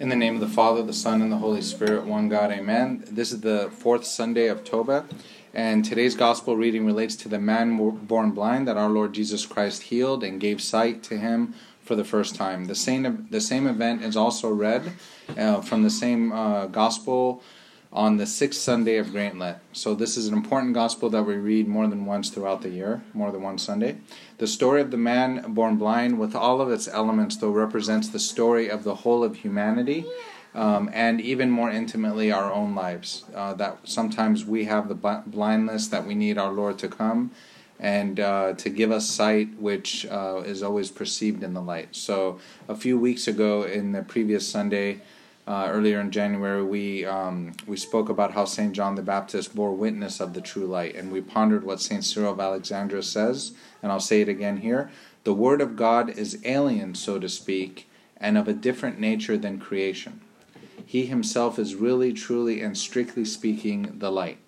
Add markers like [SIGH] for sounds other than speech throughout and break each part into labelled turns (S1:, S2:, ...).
S1: In the name of the Father, the Son, and the Holy Spirit, one God, amen. This is the fourth Sunday of Toba, and today's gospel reading relates to the man born blind that our Lord Jesus Christ healed and gave sight to him for the first time. The same, the same event is also read uh, from the same uh, gospel on the sixth Sunday of Great Lent. So, this is an important gospel that we read more than once throughout the year, more than one Sunday. The story of the man born blind, with all of its elements, though, represents the story of the whole of humanity. Um, and even more intimately, our own lives. Uh, that sometimes we have the blindness that we need our Lord to come and uh, to give us sight, which uh, is always perceived in the light. So, a few weeks ago, in the previous Sunday, uh, earlier in January, we um, we spoke about how Saint John the Baptist bore witness of the true light, and we pondered what Saint Cyril of Alexandria says, and I'll say it again here: the Word of God is alien, so to speak, and of a different nature than creation. He himself is really, truly, and strictly speaking the light.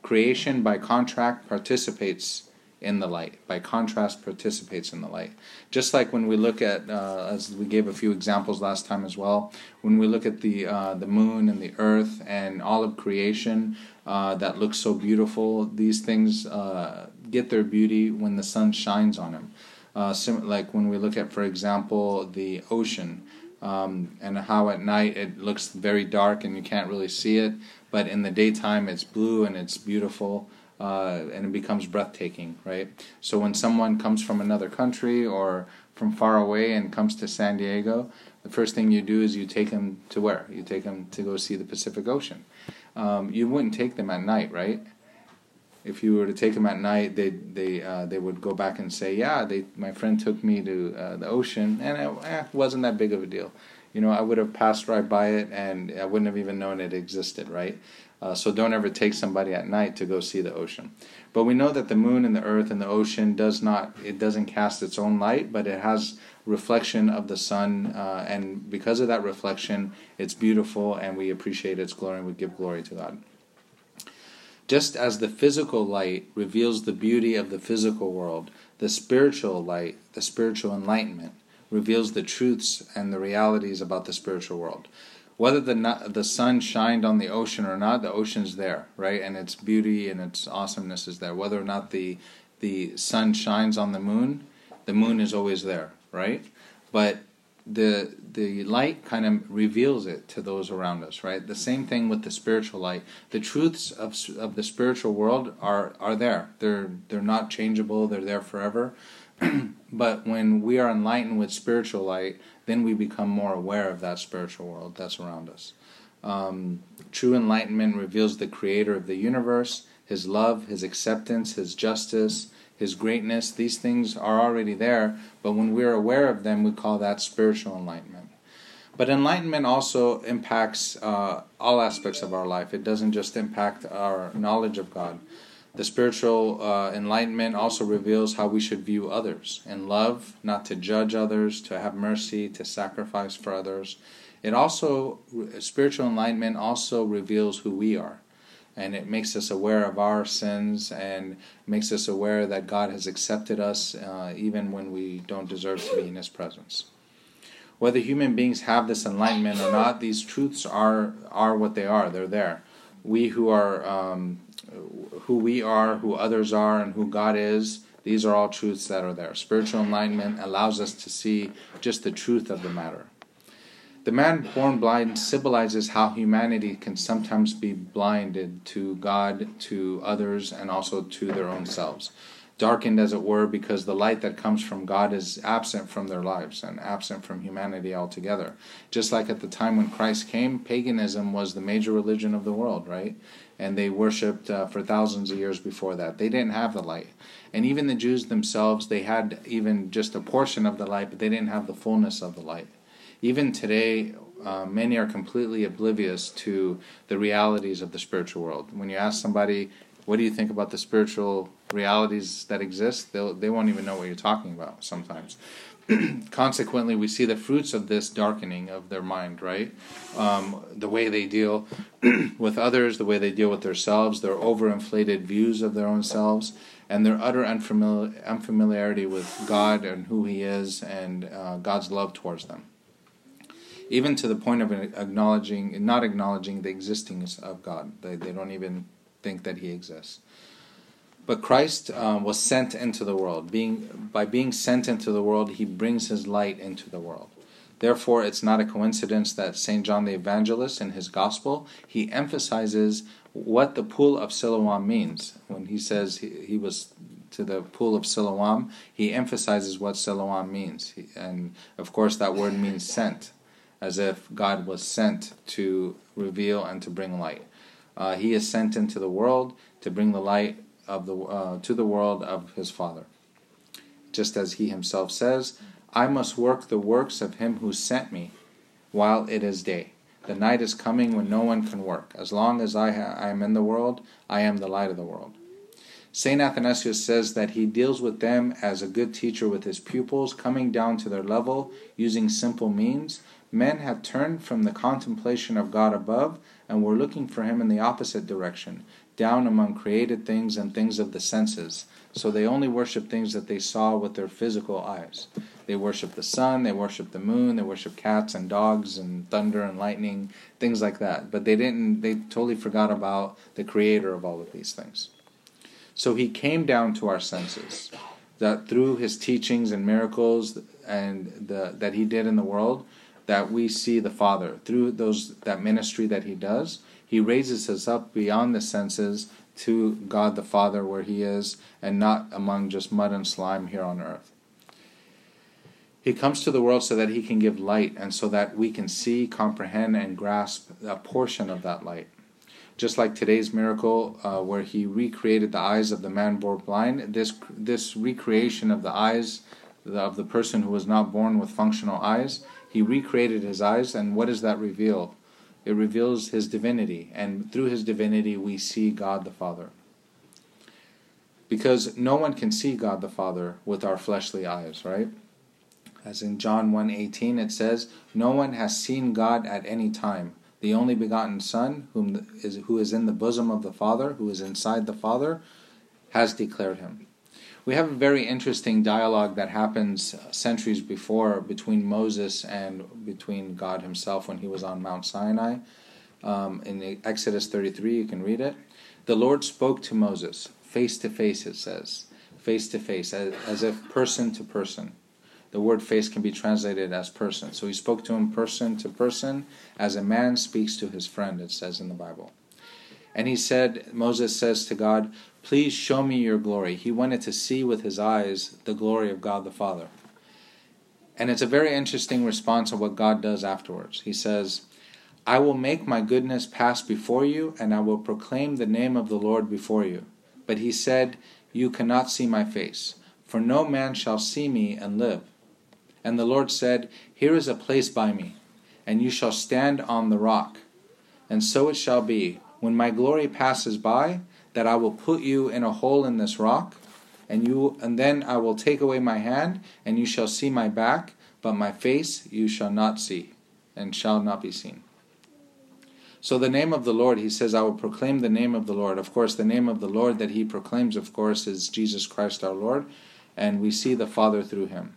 S1: Creation, by contract, participates in the light. By contrast, participates in the light. Just like when we look at, uh, as we gave a few examples last time as well, when we look at the uh, the moon and the earth and all of creation uh, that looks so beautiful, these things uh, get their beauty when the sun shines on them. Uh, sim- like when we look at, for example, the ocean. Um, and how at night it looks very dark and you can't really see it, but in the daytime it's blue and it's beautiful uh, and it becomes breathtaking, right? So when someone comes from another country or from far away and comes to San Diego, the first thing you do is you take them to where? You take them to go see the Pacific Ocean. Um, you wouldn't take them at night, right? If you were to take them at night, they they uh, they would go back and say, "Yeah, they my friend took me to uh, the ocean, and it eh, wasn't that big of a deal." You know, I would have passed right by it, and I wouldn't have even known it existed, right? Uh, so don't ever take somebody at night to go see the ocean. But we know that the moon and the earth and the ocean does not it doesn't cast its own light, but it has reflection of the sun, uh, and because of that reflection, it's beautiful, and we appreciate its glory, and we give glory to God. Just as the physical light reveals the beauty of the physical world, the spiritual light, the spiritual enlightenment, reveals the truths and the realities about the spiritual world whether the the sun shined on the ocean or not, the ocean's there, right? And its beauty and its awesomeness is there. Whether or not the the sun shines on the moon, the moon is always there, right? But the the light kind of reveals it to those around us, right? The same thing with the spiritual light. The truths of of the spiritual world are are there. They're they're not changeable. They're there forever. [CLEARS THROAT] but when we are enlightened with spiritual light, then we become more aware of that spiritual world that's around us. Um, true enlightenment reveals the creator of the universe, his love, his acceptance, his justice, his greatness. These things are already there, but when we're aware of them, we call that spiritual enlightenment. But enlightenment also impacts uh, all aspects of our life. It doesn't just impact our knowledge of God. The spiritual uh, enlightenment also reveals how we should view others in love, not to judge others, to have mercy, to sacrifice for others. It also, spiritual enlightenment also reveals who we are. And it makes us aware of our sins and makes us aware that God has accepted us uh, even when we don't deserve to be in His presence. Whether human beings have this enlightenment or not, these truths are, are what they are. They're there. We who are um, who we are, who others are, and who God is. These are all truths that are there. Spiritual enlightenment allows us to see just the truth of the matter. The man born blind symbolizes how humanity can sometimes be blinded to God, to others, and also to their own selves. Darkened, as it were, because the light that comes from God is absent from their lives and absent from humanity altogether. Just like at the time when Christ came, paganism was the major religion of the world, right? and they worshipped uh, for thousands of years before that. They didn't have the light. And even the Jews themselves, they had even just a portion of the light, but they didn't have the fullness of the light. Even today, uh, many are completely oblivious to the realities of the spiritual world. When you ask somebody, what do you think about the spiritual realities that exist? They'll, they won't even know what you're talking about sometimes. [CLEARS THROAT] consequently, we see the fruits of this darkening of their mind, right? Um, the way they deal [CLEARS THROAT] with others, the way they deal with themselves, their overinflated views of their own selves, and their utter unfamiliar, unfamiliarity with God and who He is and uh, God's love towards them. even to the point of acknowledging, not acknowledging the existence of God. They, they don't even think that He exists. But Christ um, was sent into the world. Being by being sent into the world, He brings His light into the world. Therefore, it's not a coincidence that St. John the Evangelist in his Gospel, he emphasizes what the pool of Siloam means. When he says he, he was to the pool of Siloam, he emphasizes what Siloam means. He, and of course, that word means sent, as if God was sent to reveal and to bring light. Uh, he is sent into the world to bring the light of the uh, to the world of his Father. Just as he himself says, I must work the works of him who sent me while it is day. The night is coming when no one can work. As long as I, ha- I am in the world, I am the light of the world. St. Athanasius says that he deals with them as a good teacher with his pupils, coming down to their level using simple means. Men have turned from the contemplation of God above and were looking for him in the opposite direction, down among created things and things of the senses. So they only worship things that they saw with their physical eyes. They worship the sun, they worship the moon, they worship cats and dogs and thunder and lightning, things like that. But they didn't they totally forgot about the creator of all of these things. So he came down to our senses. That through his teachings and miracles and the that he did in the world, that we see the Father. Through those that ministry that he does, he raises us up beyond the senses to God the Father where he is and not among just mud and slime here on earth. He comes to the world so that he can give light and so that we can see, comprehend, and grasp a portion of that light. Just like today's miracle, uh, where he recreated the eyes of the man born blind, this, this recreation of the eyes of the person who was not born with functional eyes, he recreated his eyes, and what does that reveal? It reveals his divinity, and through his divinity, we see God the Father. Because no one can see God the Father with our fleshly eyes, right? As in John 1:18 it says, "No one has seen God at any time. The only begotten Son, whom is who is in the bosom of the Father, who is inside the Father, has declared him." We have a very interesting dialogue that happens centuries before between Moses and between God Himself when He was on Mount Sinai. Um, in Exodus 33, you can read it. The Lord spoke to Moses face to face, it says, face to face, as, as if person to person the word face can be translated as person. So he spoke to him person to person, as a man speaks to his friend, it says in the Bible. And he said, Moses says to God, Please show me your glory. He wanted to see with his eyes the glory of God the Father. And it's a very interesting response of what God does afterwards. He says, I will make my goodness pass before you, and I will proclaim the name of the Lord before you. But he said, You cannot see my face, for no man shall see me and live. And the Lord said, Here is a place by me, and you shall stand on the rock. And so it shall be, when my glory passes by, that I will put you in a hole in this rock, and you and then I will take away my hand, and you shall see my back, but my face you shall not see, and shall not be seen. So the name of the Lord, he says, I will proclaim the name of the Lord. Of course, the name of the Lord that he proclaims, of course, is Jesus Christ our Lord, and we see the Father through him.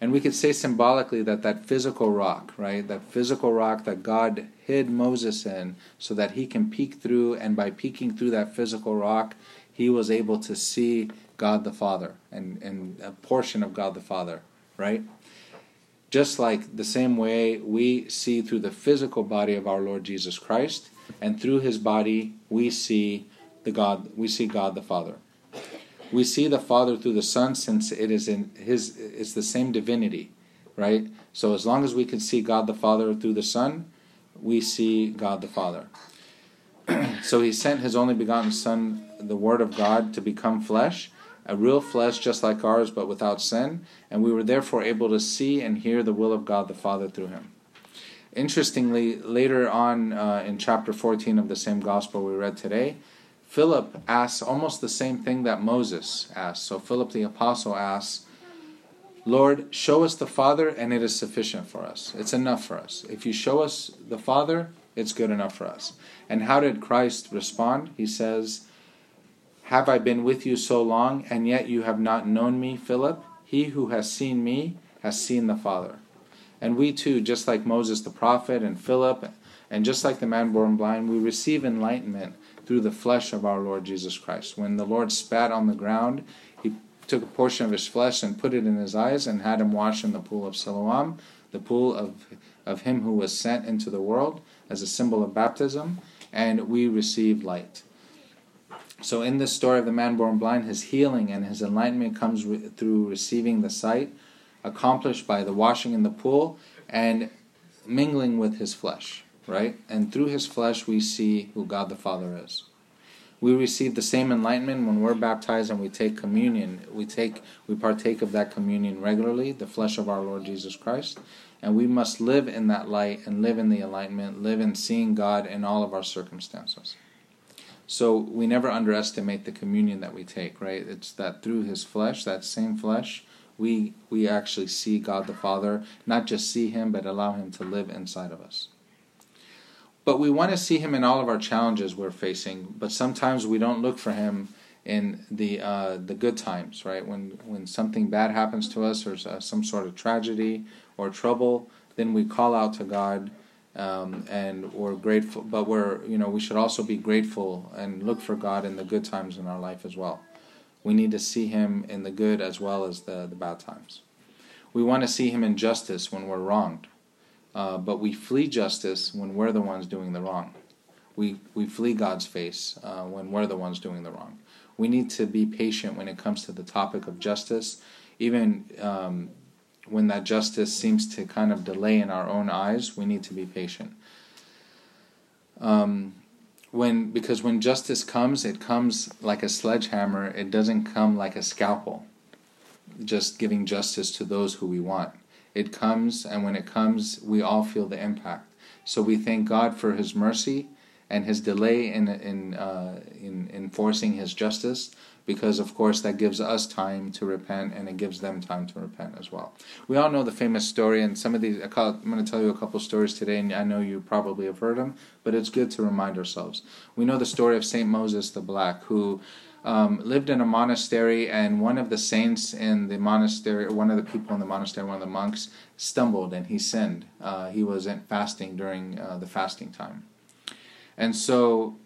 S1: And we could say symbolically that that physical rock, right, that physical rock that God hid Moses in so that he can peek through, and by peeking through that physical rock, he was able to see God the Father and, and a portion of God the Father, right? Just like the same way we see through the physical body of our Lord Jesus Christ, and through his body we see the God we see God the Father we see the Father through the Son since it is in his it's the same divinity, right? So as long as we can see God the Father through the Son, we see God the Father. [CLEARS THROAT] so he sent his only begotten Son, the Word of God, to become flesh, a real flesh just like ours, but without sin, and we were therefore able to see and hear the will of God the Father through him. Interestingly, later on uh, in chapter 14 of the same gospel we read today, Philip asks almost the same thing that Moses asked. So Philip the apostle asks, Lord, show us the Father, and it is sufficient for us. It's enough for us. If you show us the Father, it's good enough for us. And how did Christ respond? He says, Have I been with you so long, and yet you have not known me, Philip? He who has seen me has seen the Father. And we too, just like Moses the prophet and Philip, and just like the man born blind, we receive enlightenment through the flesh of our Lord Jesus Christ. When the Lord spat on the ground, he took a portion of his flesh and put it in his eyes and had him wash in the pool of Siloam, the pool of, of him who was sent into the world as a symbol of baptism, and we receive light. So, in this story of the man born blind, his healing and his enlightenment comes re- through receiving the sight, accomplished by the washing in the pool and mingling with his flesh, Mm-hmm. right? And through his flesh, we see who God the Father is. We receive the same enlightenment when we're baptized and we take communion. We take, we partake of that communion regularly, the flesh of our Lord Jesus Christ, and we must live in that light and live in the enlightenment, live in seeing God in all of our circumstances. So we never underestimate the communion that we take, right? It's that through his flesh, that same flesh, we we actually see God the Father, not just see him, but allow him to live inside of us. But we want to see him in all of our challenges we're facing, but sometimes we don't look for him in the uh, the good times, right? When when something bad happens to us or uh, some sort of tragedy or trouble, then we call out to God um, and we're grateful. But we're you know we should also be grateful and look for God in the good times in our life as well. We need to see Him in the good as well as the the bad times. We want to see Him in justice when we're wronged, uh, but we flee justice when we're the ones doing the wrong. We we flee God's face uh, when we're the ones doing the wrong. We need to be patient when it comes to the topic of justice, even um, when that justice seems to kind of delay in our own eyes, we need to be patient. Um, when because when justice comes, it comes like a sledgehammer. It doesn't come like a scalpel, just giving justice to those who we want. It comes, and when it comes, we all feel the impact. So we thank God for His mercy and His delay in in uh, in enforcing His justice, because of course that gives us time to repent and it gives them time to repent as well. We all know the famous story, and some of these I'm going to tell you a couple stories today, and I know you probably have heard them, but it's good to remind ourselves. We know the story of Saint Moses the Black, who um, lived in a monastery, and one of the saints in the monastery, one of the people in the monastery, one of the monks, stumbled and he sinned. Uh, he wasn't fasting during uh, the fasting time, and so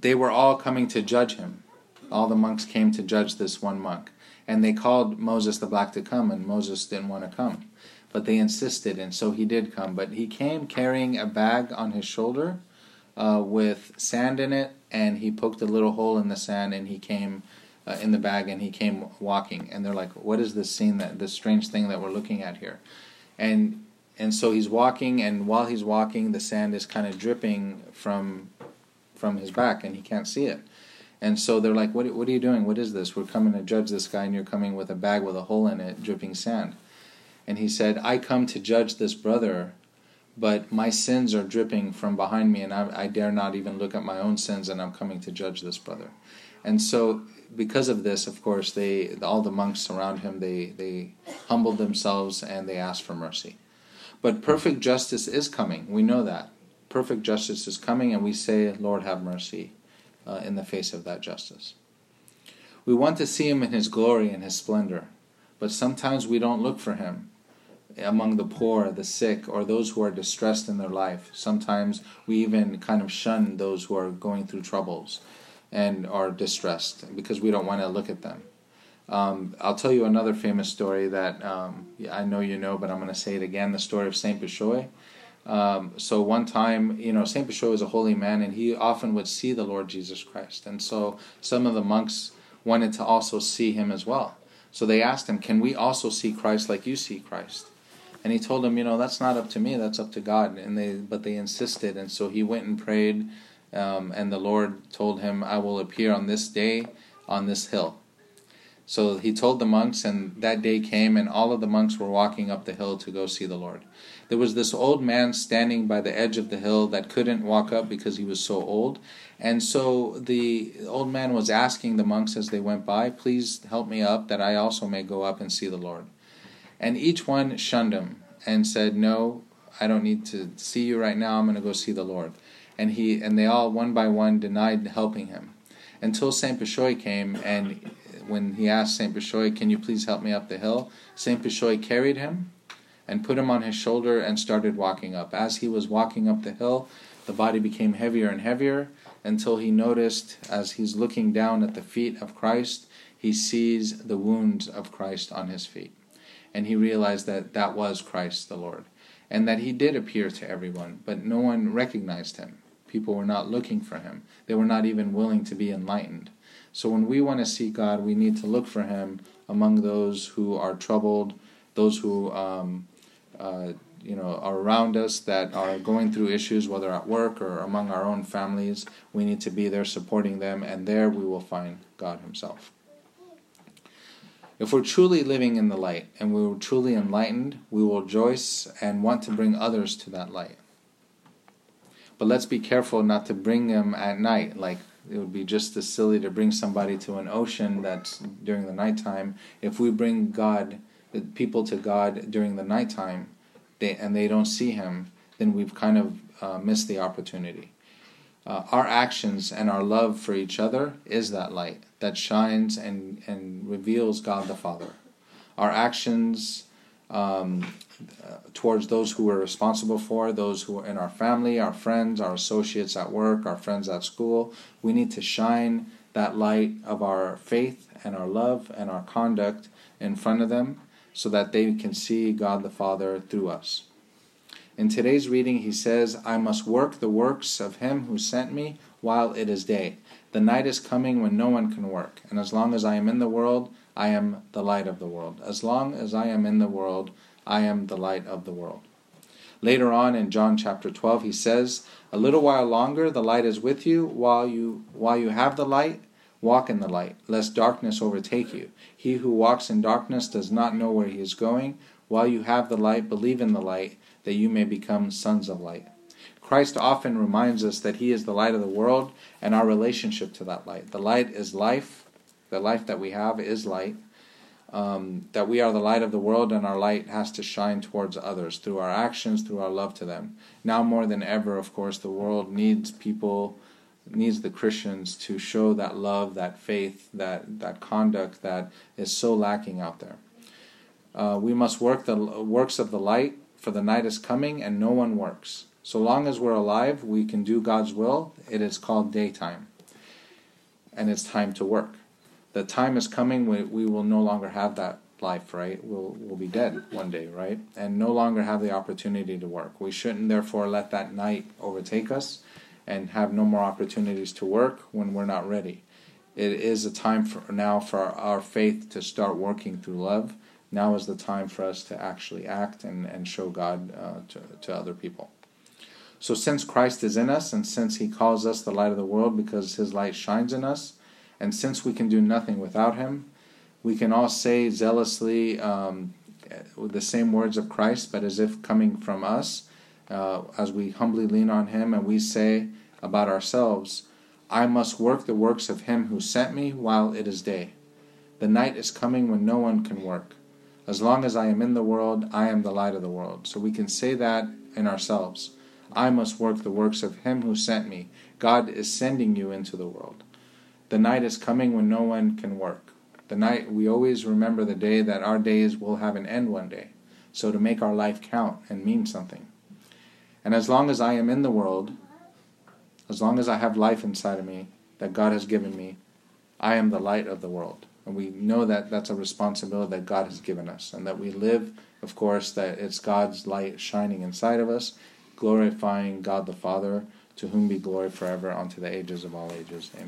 S1: they were all coming to judge him all the monks came to judge this one monk. And they called Moses the Black to come, and Moses didn't want to come. But they insisted, and so he did come. But he came carrying a bag on his shoulder uh, with sand in it, and he poked a little hole in the sand, and he came uh, in the bag, and he came walking. And they're like, "What is this scene that this strange thing that we're looking at here?" And and so he's walking, and while he's walking, the sand is kind of dripping from from his back, and he can't see it. And so they're like, what, what are you doing? What is this? We're coming to judge this guy, and you're coming with a bag with a hole in it, dripping sand. And he said, I come to judge this brother, but my sins are dripping from behind me, and I, I dare not even look at my own sins, and I'm coming to judge this brother. And so, because of this, of course, they all the monks around him they they humbled themselves and they asked for mercy. But perfect justice is coming. We know that perfect justice is coming, and we say, Lord, have mercy uh, in the face of that justice. We want to see him in his glory and his splendor, but sometimes we don't look for him among the poor, the sick, or those who are distressed in their life. Sometimes we even kind of shun those who are going through troubles and are distressed because we don't want to look at them. Um, I'll tell you another famous story that um, I know you know, but I'm going to say it again the story of Saint Bishoy. Um, so one time, you know, Saint Bishoy was a holy man, and he often would see the Lord Jesus Christ. And so some of the monks wanted to also see him as well. So they asked him, "Can we also see Christ like you see Christ?" And he told them, "You know, that's not up to me; that's up to God." And they, but they insisted, and so he went and prayed, um, and the Lord told him, "I will appear on this day on this hill." So he told the monks, and that day came, and all of the monks were walking up the hill to go see the Lord. There was this old man standing by the edge of the hill that couldn't walk up because he was so old. And so the old man was asking the monks as they went by, Please help me up that I also may go up and see the Lord. And each one shunned him and said, No, I don't need to see you right now. I'm going to go see the Lord. And he and they all one by one denied helping him until Saint Bishoy came and when he asked Saint Bishoy, "Can you please help me up the hill?" Saint Bishoy carried him, and put him on his shoulder and started walking up. As he was walking up the hill, the body became heavier and heavier until he noticed, as he's looking down at the feet of Christ, he sees the wounds of Christ on his feet. And he realized that that was Christ the Lord. And that he did appear to everyone, but no one recognized him. People were not looking for him, they were not even willing to be enlightened. So when we want to see God, we need to look for him among those who are troubled, those who um, uh, you know are around us that are going through issues, whether at work or among our own families. We need to be there supporting them, and there we will find God Himself. If we're truly living in the light and we are truly enlightened, we will rejoice and want to bring others to that light. But let's be careful not to bring them at night. Like it would be just as silly to bring somebody to an ocean that's during the nighttime. If we bring God, people to God during the nighttime, they, and they don't see Him, then we've kind of uh, missed the opportunity. Uh, our actions and our love for each other is that light that shines and, and reveals God the Father. Our actions um, uh, towards those who we're responsible for, those who are in our family, our friends, our associates at work, our friends at school, we need to shine that light of our faith and our love and our conduct in front of them so that they can see God the Father through us. In today's reading, he says, I must work the works of him who sent me while it is day. The night is coming when no one can work. And as long as I am in the world, I am the light of the world. As long as I am in the world, I am the light of the world. Later on in John chapter 12, he says, A little while longer the light is with you. While you, while you have the light, walk in the light, lest darkness overtake you. He who walks in darkness does not know where he is going. While you have the light, believe in the light that you may become sons of light. Christ often reminds us that He is the light of the world and our relationship to that light. The light is life, the life that we have is light. Um, that we are the light of the world and our light has to shine towards others through our actions, through our love to them. Now more than ever, of course, the world needs people, needs the Christians to show that love, that faith, that, that conduct that is so lacking out there. Uh, we must work the works of the light for the night is coming and no one works. So long as we're alive, we can do God's will. It is called daytime. And it's time to work. The time is coming when we will no longer have that life, right? We'll, we'll be dead one day, right? And no longer have the opportunity to work. We shouldn't, therefore, let that night overtake us and have no more opportunities to work when we're not ready. It is a time for now for our faith to start working through love now is the time for us to actually act and, and show God uh, to, to other people. So, since Christ is in us, and since He calls us the light of the world because His light shines in us, and since we can do nothing without Him, we can all say zealously um, the same words of Christ, but as if coming from us, uh, as we humbly lean on Him and we say about ourselves, I must work the works of Him who sent me while it is day. The night is coming when no one can work. As long as I am in the world, I am the light of the world. So we can say that in ourselves. I must work the works of Him who sent me. God is sending you into the world. The night is coming when no one can work. The night, we always remember the day that our days will have an end one day. So to make our life count and mean something. And as long as I am in the world, as long as I have life inside of me that God has given me, I am the light of the world. And we know that that's a responsibility that God has given us, and that we live, of course, that it's God's light shining inside of us, glorifying God the Father, to whom be glory forever unto the ages of all ages. Amen.